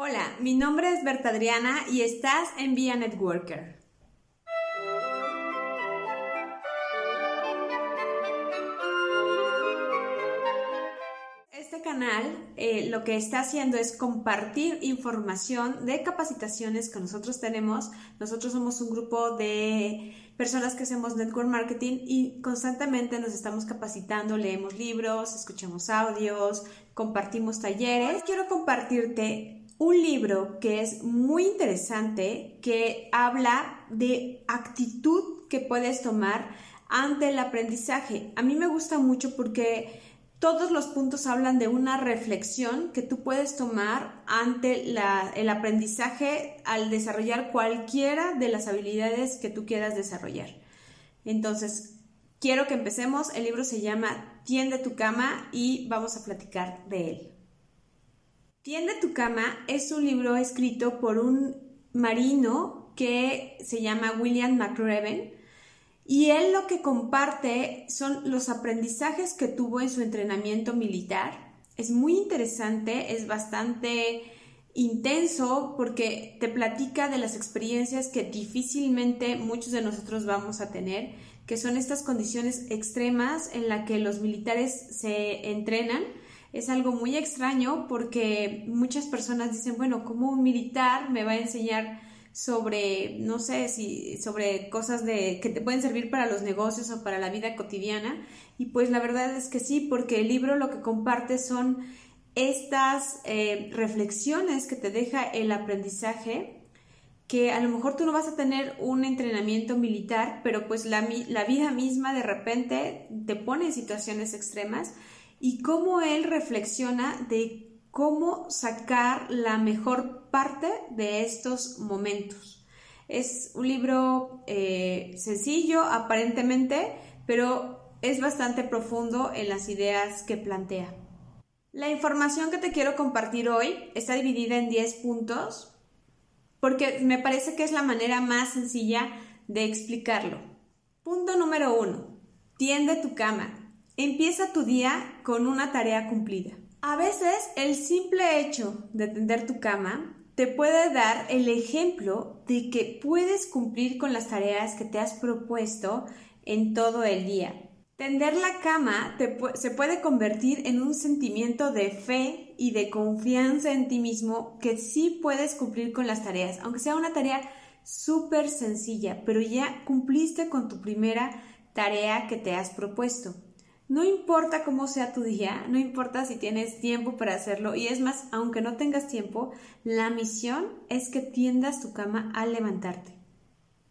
Hola, mi nombre es Berta Adriana y estás en Via Networker. Este canal eh, lo que está haciendo es compartir información de capacitaciones que nosotros tenemos. Nosotros somos un grupo de personas que hacemos network marketing y constantemente nos estamos capacitando, leemos libros, escuchamos audios, compartimos talleres. Quiero compartirte un libro que es muy interesante, que habla de actitud que puedes tomar ante el aprendizaje. A mí me gusta mucho porque todos los puntos hablan de una reflexión que tú puedes tomar ante el aprendizaje al desarrollar cualquiera de las habilidades que tú quieras desarrollar. Entonces, quiero que empecemos. El libro se llama Tiende tu cama y vamos a platicar de él. Tiende tu cama es un libro escrito por un marino que se llama William McRaven y él lo que comparte son los aprendizajes que tuvo en su entrenamiento militar. Es muy interesante, es bastante intenso porque te platica de las experiencias que difícilmente muchos de nosotros vamos a tener, que son estas condiciones extremas en las que los militares se entrenan es algo muy extraño porque muchas personas dicen, bueno, ¿cómo un militar me va a enseñar sobre, no sé, si sobre cosas de, que te pueden servir para los negocios o para la vida cotidiana? Y pues la verdad es que sí, porque el libro lo que comparte son estas eh, reflexiones que te deja el aprendizaje que a lo mejor tú no vas a tener un entrenamiento militar, pero pues la, la vida misma de repente te pone en situaciones extremas y cómo él reflexiona de cómo sacar la mejor parte de estos momentos. Es un libro eh, sencillo aparentemente, pero es bastante profundo en las ideas que plantea. La información que te quiero compartir hoy está dividida en 10 puntos porque me parece que es la manera más sencilla de explicarlo. Punto número 1. Tiende tu cama. Empieza tu día con una tarea cumplida. A veces el simple hecho de tender tu cama te puede dar el ejemplo de que puedes cumplir con las tareas que te has propuesto en todo el día. Tender la cama se puede convertir en un sentimiento de fe y de confianza en ti mismo que sí puedes cumplir con las tareas, aunque sea una tarea súper sencilla, pero ya cumpliste con tu primera tarea que te has propuesto. No importa cómo sea tu día, no importa si tienes tiempo para hacerlo y es más, aunque no tengas tiempo, la misión es que tiendas tu cama al levantarte.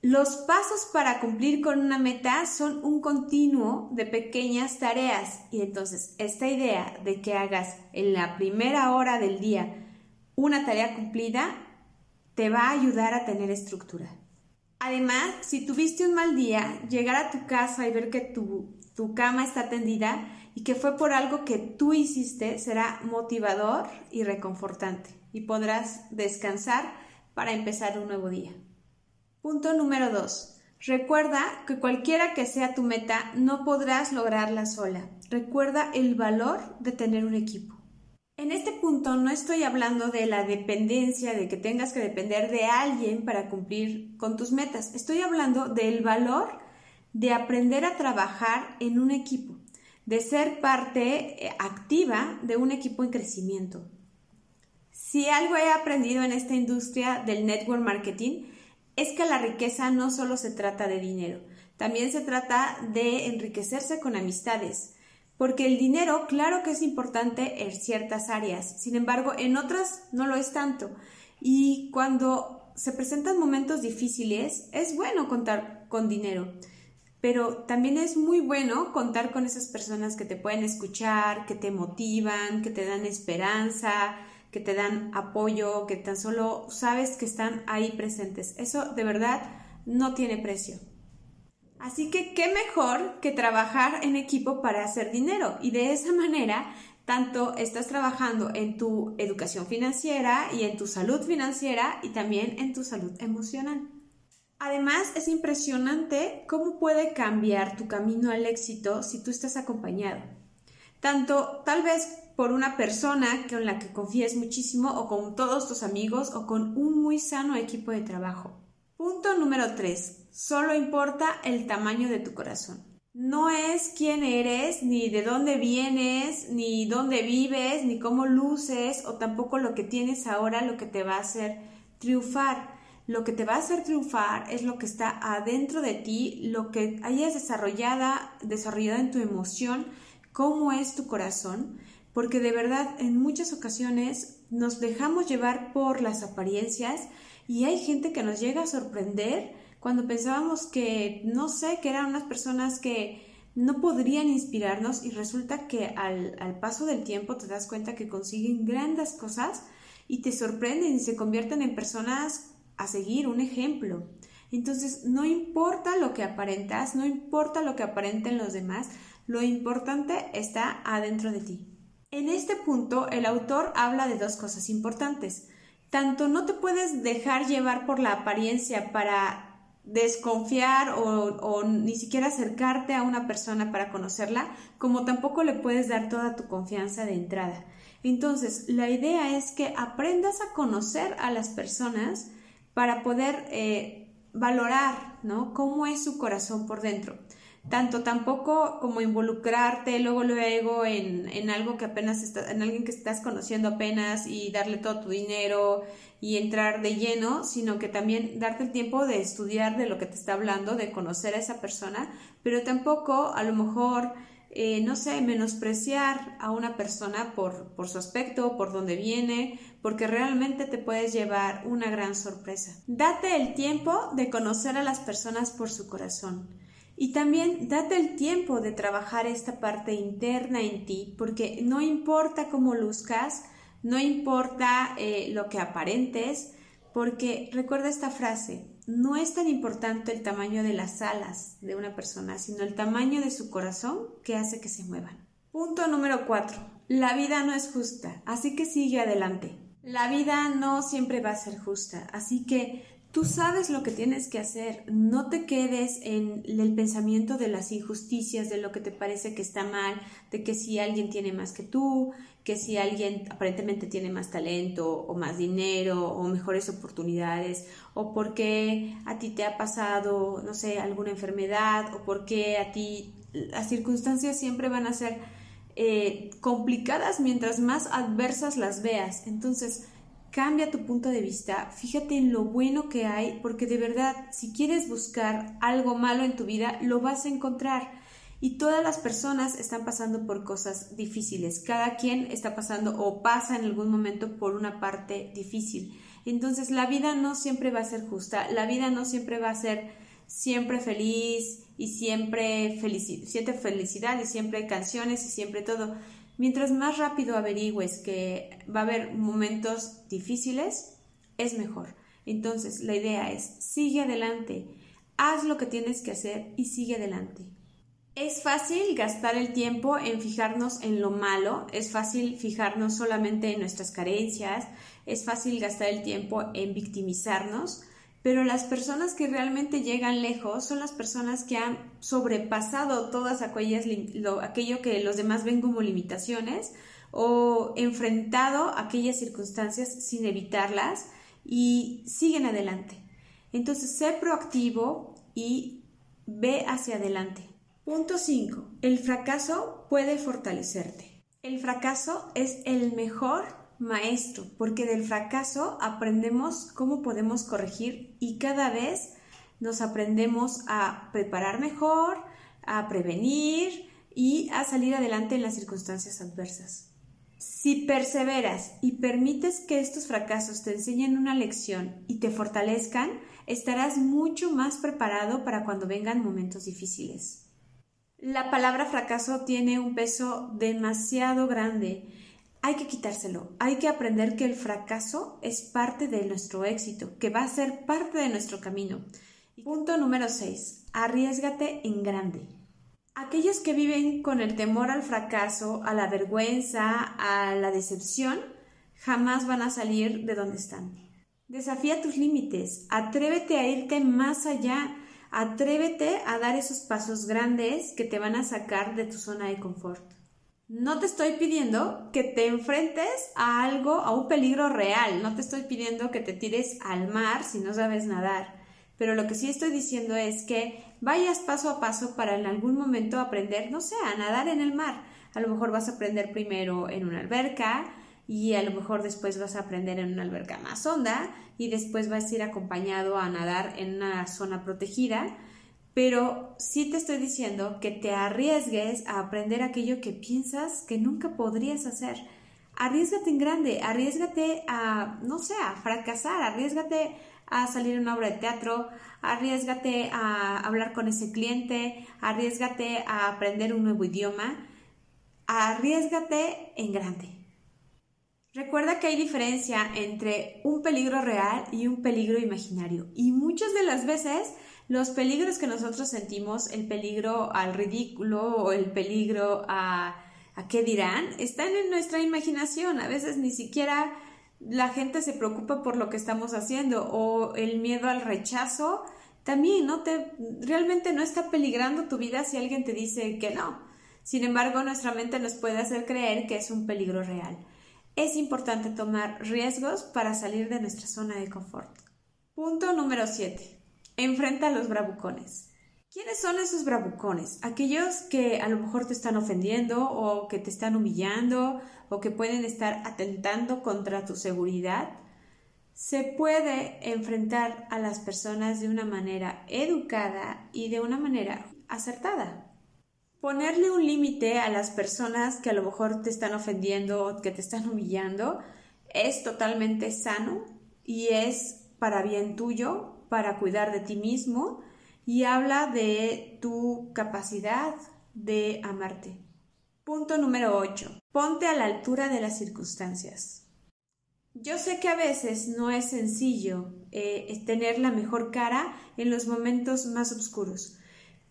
Los pasos para cumplir con una meta son un continuo de pequeñas tareas y entonces esta idea de que hagas en la primera hora del día una tarea cumplida te va a ayudar a tener estructura. Además, si tuviste un mal día, llegar a tu casa y ver que tu tu cama está tendida y que fue por algo que tú hiciste será motivador y reconfortante y podrás descansar para empezar un nuevo día. Punto número 2. Recuerda que cualquiera que sea tu meta no podrás lograrla sola. Recuerda el valor de tener un equipo. En este punto no estoy hablando de la dependencia, de que tengas que depender de alguien para cumplir con tus metas. Estoy hablando del valor de aprender a trabajar en un equipo, de ser parte eh, activa de un equipo en crecimiento. Si algo he aprendido en esta industria del network marketing es que la riqueza no solo se trata de dinero, también se trata de enriquecerse con amistades, porque el dinero claro que es importante en ciertas áreas, sin embargo en otras no lo es tanto. Y cuando se presentan momentos difíciles es bueno contar con dinero pero también es muy bueno contar con esas personas que te pueden escuchar, que te motivan, que te dan esperanza, que te dan apoyo, que tan solo sabes que están ahí presentes. Eso de verdad no tiene precio. Así que qué mejor que trabajar en equipo para hacer dinero y de esa manera tanto estás trabajando en tu educación financiera y en tu salud financiera y también en tu salud emocional. Además, es impresionante cómo puede cambiar tu camino al éxito si tú estás acompañado. Tanto tal vez por una persona con la que confíes muchísimo o con todos tus amigos o con un muy sano equipo de trabajo. Punto número 3. Solo importa el tamaño de tu corazón. No es quién eres, ni de dónde vienes, ni dónde vives, ni cómo luces, o tampoco lo que tienes ahora lo que te va a hacer triunfar. Lo que te va a hacer triunfar es lo que está adentro de ti, lo que hayas desarrollada, desarrollado en tu emoción, cómo es tu corazón, porque de verdad en muchas ocasiones nos dejamos llevar por las apariencias y hay gente que nos llega a sorprender cuando pensábamos que, no sé, que eran unas personas que no podrían inspirarnos y resulta que al, al, paso del tiempo te das cuenta que consiguen grandes cosas y te sorprenden y se convierten en personas a seguir, un ejemplo. Entonces, no importa lo que aparentas, no importa lo que aparenten los demás, lo importante está adentro de ti. En este punto, el autor habla de dos cosas importantes. Tanto no te puedes dejar llevar por la apariencia para desconfiar o, ni siquiera acercarte a una persona para conocerla, como tampoco le puedes dar toda tu confianza de entrada. Entonces, la idea es que aprendas a conocer a las personas para poder eh, valorar, ¿no? Cómo es su corazón por dentro tanto tampoco como involucrarte luego luego en, en algo que apenas está, en alguien que estás conociendo apenas y darle todo tu dinero y entrar de lleno, sino que también darte el tiempo de estudiar de lo que te está hablando, de conocer a esa persona, pero tampoco a lo mejor, eh, no sé, menospreciar a una persona por, por su aspecto, por dónde viene, porque realmente te puedes llevar una gran sorpresa. Date el tiempo de conocer a las personas por su corazón. Y también date el tiempo de trabajar esta parte interna en ti, porque no importa cómo luzcas, no importa eh, lo que aparentes, porque recuerda esta frase, no es tan importante el tamaño de las alas de una persona, sino el tamaño de su corazón que hace que se muevan. Punto número 4. La vida no es justa, así que sigue adelante. La vida no siempre va a ser justa, así que Tú sabes lo que tienes que hacer, no te quedes en el pensamiento de las injusticias, de lo que te parece que está mal, de que si alguien tiene más que tú, que si alguien aparentemente tiene más talento o más dinero o mejores oportunidades, o porque a ti te ha pasado, no sé, alguna enfermedad, o porque a ti las circunstancias siempre van a ser eh, complicadas mientras más adversas las veas. Entonces, Cambia tu punto de vista, fíjate en lo bueno que hay, porque de verdad, si quieres buscar algo malo en tu vida, lo vas a encontrar. Y todas las personas están pasando por cosas difíciles. Cada quien está pasando o pasa en algún momento por una parte difícil. Entonces la vida no siempre va a ser justa, la vida no siempre va a ser siempre feliz y siempre, siempre felicidad y siempre canciones y siempre todo. Mientras más rápido averigües que va a haber momentos difíciles, es mejor. Entonces, la idea es, sigue adelante, haz lo que tienes que hacer y sigue adelante. Es fácil gastar el tiempo en fijarnos en lo malo, es fácil fijarnos solamente en nuestras carencias, es fácil gastar el tiempo en victimizarnos, pero las personas que realmente llegan lejos son las personas que han sobrepasado todas aquellas, aquello que los demás ven como limitaciones o enfrentado aquellas circunstancias sin evitarlas y siguen adelante. Entonces, sé proactivo y ve hacia adelante. Punto 5. El fracaso puede fortalecerte. El fracaso es el mejor maestro, porque del fracaso aprendemos cómo podemos corregir y cada vez nos aprendemos a preparar mejor, a prevenir y a salir adelante en las circunstancias adversas. Si perseveras y permites que estos fracasos te enseñen una lección y te fortalezcan, estarás mucho más preparado para cuando vengan momentos difíciles. La palabra fracaso tiene un peso demasiado grande hay que quitárselo. Hay que aprender que el fracaso es parte de nuestro éxito, que va a ser parte de nuestro camino. Punto número 6. Arriesgate en grande. Aquellos que viven con el temor al fracaso, a la vergüenza, a la decepción, jamás van a salir de donde están. Desafía tus límites, atrévete a irte más allá, atrévete a dar esos pasos grandes que te van a sacar de tu zona de confort. No te estoy pidiendo que te enfrentes a algo, a un peligro real. No te estoy pidiendo que te tires al mar si no sabes nadar. Pero lo que sí estoy diciendo es que vayas paso a paso para en algún momento aprender, no sé, a nadar en el mar. A lo mejor vas a aprender primero en una alberca y a lo mejor después vas a aprender en una alberca más honda y después vas a ir acompañado a nadar en una zona protegida pero sí te estoy diciendo que te arriesgues a aprender aquello que piensas que nunca podrías hacer. Arriesgate en grande, arriesgate a, no sé, a fracasar, arriesgate a salir en una obra de teatro, arriesgate a hablar con ese cliente, arriesgate a aprender un nuevo idioma, arriesgate en grande. Recuerda que hay diferencia entre un peligro real y un peligro imaginario y muchas de las veces los peligros que nosotros sentimos, el peligro al ridículo o el peligro a, qué dirán, están en nuestra imaginación. A veces ni siquiera la gente se preocupa por lo que estamos haciendo o el miedo al rechazo también no te realmente no está peligrando tu vida si alguien te dice que no. Sin embargo, nuestra mente nos puede hacer creer que es un peligro real. Es importante tomar riesgos para salir de nuestra zona de confort. Punto número 7. Enfrenta a los bravucones. ¿Quiénes son esos bravucones? Aquellos que a lo mejor te están ofendiendo o que te están humillando o que pueden estar atentando contra tu seguridad. Se puede enfrentar a las personas de una manera educada y de una manera acertada. Ponerle un límite a las personas que a lo mejor te están ofendiendo que te están humillando es totalmente sano y es para bien tuyo, para cuidar de ti mismo y habla de tu capacidad de amarte. Punto número 8. Ponte a la altura de las circunstancias. Yo sé que a veces no es sencillo eh, tener la mejor cara en los momentos más oscuros,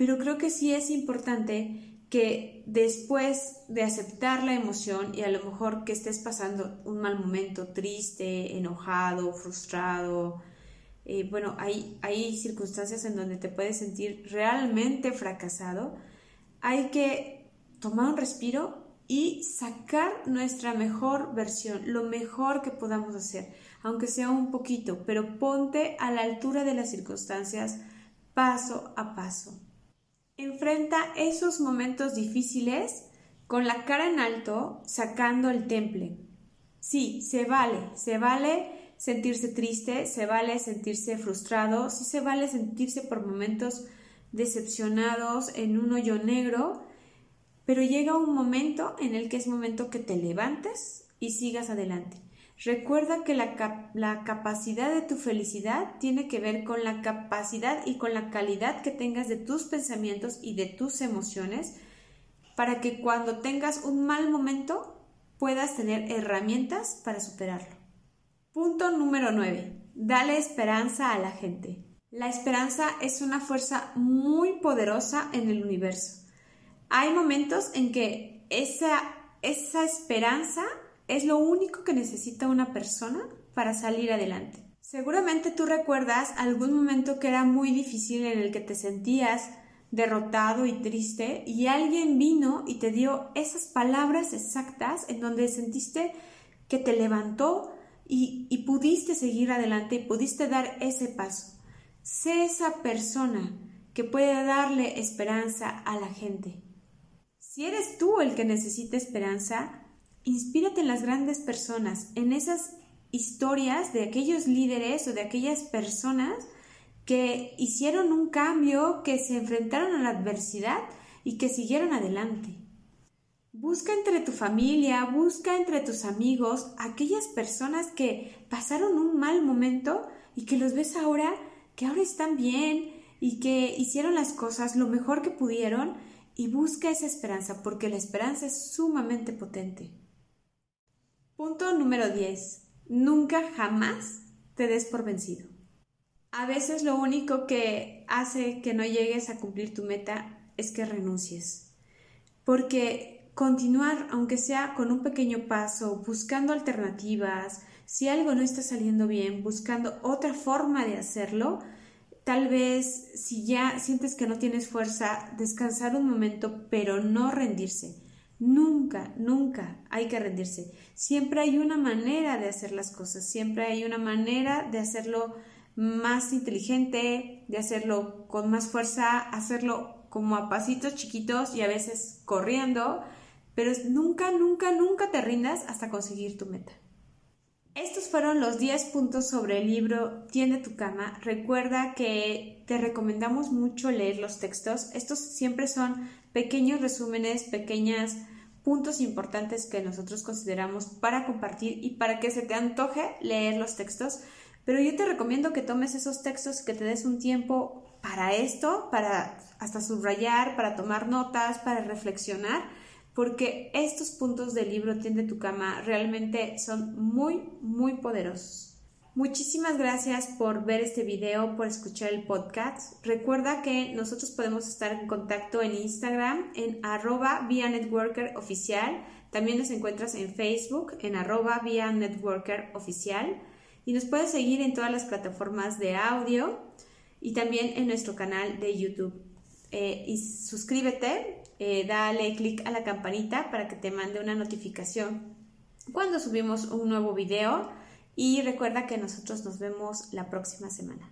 pero creo que sí es importante que después de aceptar la emoción y a lo mejor que estés pasando un mal momento, triste, enojado, frustrado, eh, bueno, hay, hay circunstancias en donde te puedes sentir realmente fracasado, hay que tomar un respiro y sacar nuestra mejor versión, lo mejor que podamos hacer, aunque sea un poquito, pero ponte a la altura de las circunstancias paso a paso. Enfrenta esos momentos difíciles con la cara en alto, sacando el temple. Sí, se vale, se vale sentirse triste, se vale sentirse frustrado, sí se vale sentirse por momentos decepcionados en un hoyo negro, pero llega un momento en el que es momento que te levantes y sigas adelante. Recuerda que la, la, capacidad de tu felicidad tiene que ver con la capacidad y con la calidad que tengas de tus pensamientos y de tus emociones para que cuando tengas un mal momento puedas tener herramientas para superarlo. Punto número 9. Dale esperanza a la gente. La esperanza es una fuerza muy poderosa en el universo. Hay momentos en que esa, esa esperanza es lo único que necesita una persona para salir adelante. Seguramente tú recuerdas algún momento que era muy difícil en el que te sentías derrotado y triste y alguien vino y te dio esas palabras exactas en donde sentiste que te levantó, y, pudiste seguir adelante y pudiste dar ese paso. Sé esa persona que puede darle esperanza a la gente. Si eres tú el que necesita esperanza, inspírate en las grandes personas, en esas historias de aquellos líderes o de aquellas personas que hicieron un cambio, que se enfrentaron a la adversidad y que siguieron adelante. Busca entre tu familia, busca entre tus amigos aquellas personas que pasaron un mal momento y que los ves ahora, que ahora están bien y que hicieron las cosas lo mejor que pudieron y busca esa esperanza porque la esperanza es sumamente potente. Punto número 10. Nunca jamás te des por vencido. A veces lo único que hace que no llegues a cumplir tu meta es que renuncies. Porque continuar, aunque sea con un pequeño paso, buscando alternativas, si algo no está saliendo bien, buscando otra forma de hacerlo, tal vez si ya sientes que no tienes fuerza, descansar un momento, pero no rendirse. Nunca, nunca hay que rendirse. Siempre hay una manera de hacer las cosas, siempre hay una manera de hacerlo más inteligente, de hacerlo con más fuerza, hacerlo como a pasitos chiquitos y a veces corriendo, pero nunca, nunca, nunca te rindas hasta conseguir tu meta. Estos fueron los 10 puntos sobre el libro Tiende tu cama. Recuerda que te recomendamos mucho leer los textos. Estos siempre son pequeños resúmenes, pequeños puntos importantes que nosotros consideramos para compartir y para que se te antoje leer los textos. Pero yo te recomiendo que tomes esos textos, que te des un tiempo para esto, para hasta subrayar, para tomar notas, para reflexionar porque estos puntos del libro Tiende tu cama realmente son muy, muy poderosos. Muchísimas gracias por ver este video, por escuchar el podcast. Recuerda que nosotros podemos estar en contacto en Instagram en arroba vía networker oficial. También nos encuentras en Facebook en arroba vía networker oficial. Y nos puedes seguir en todas las plataformas de audio y también en nuestro canal de YouTube. Eh, y suscríbete, eh, dale clic a la campanita para que te mande una notificación cuando subimos un nuevo video y recuerda que nosotros nos vemos la próxima semana.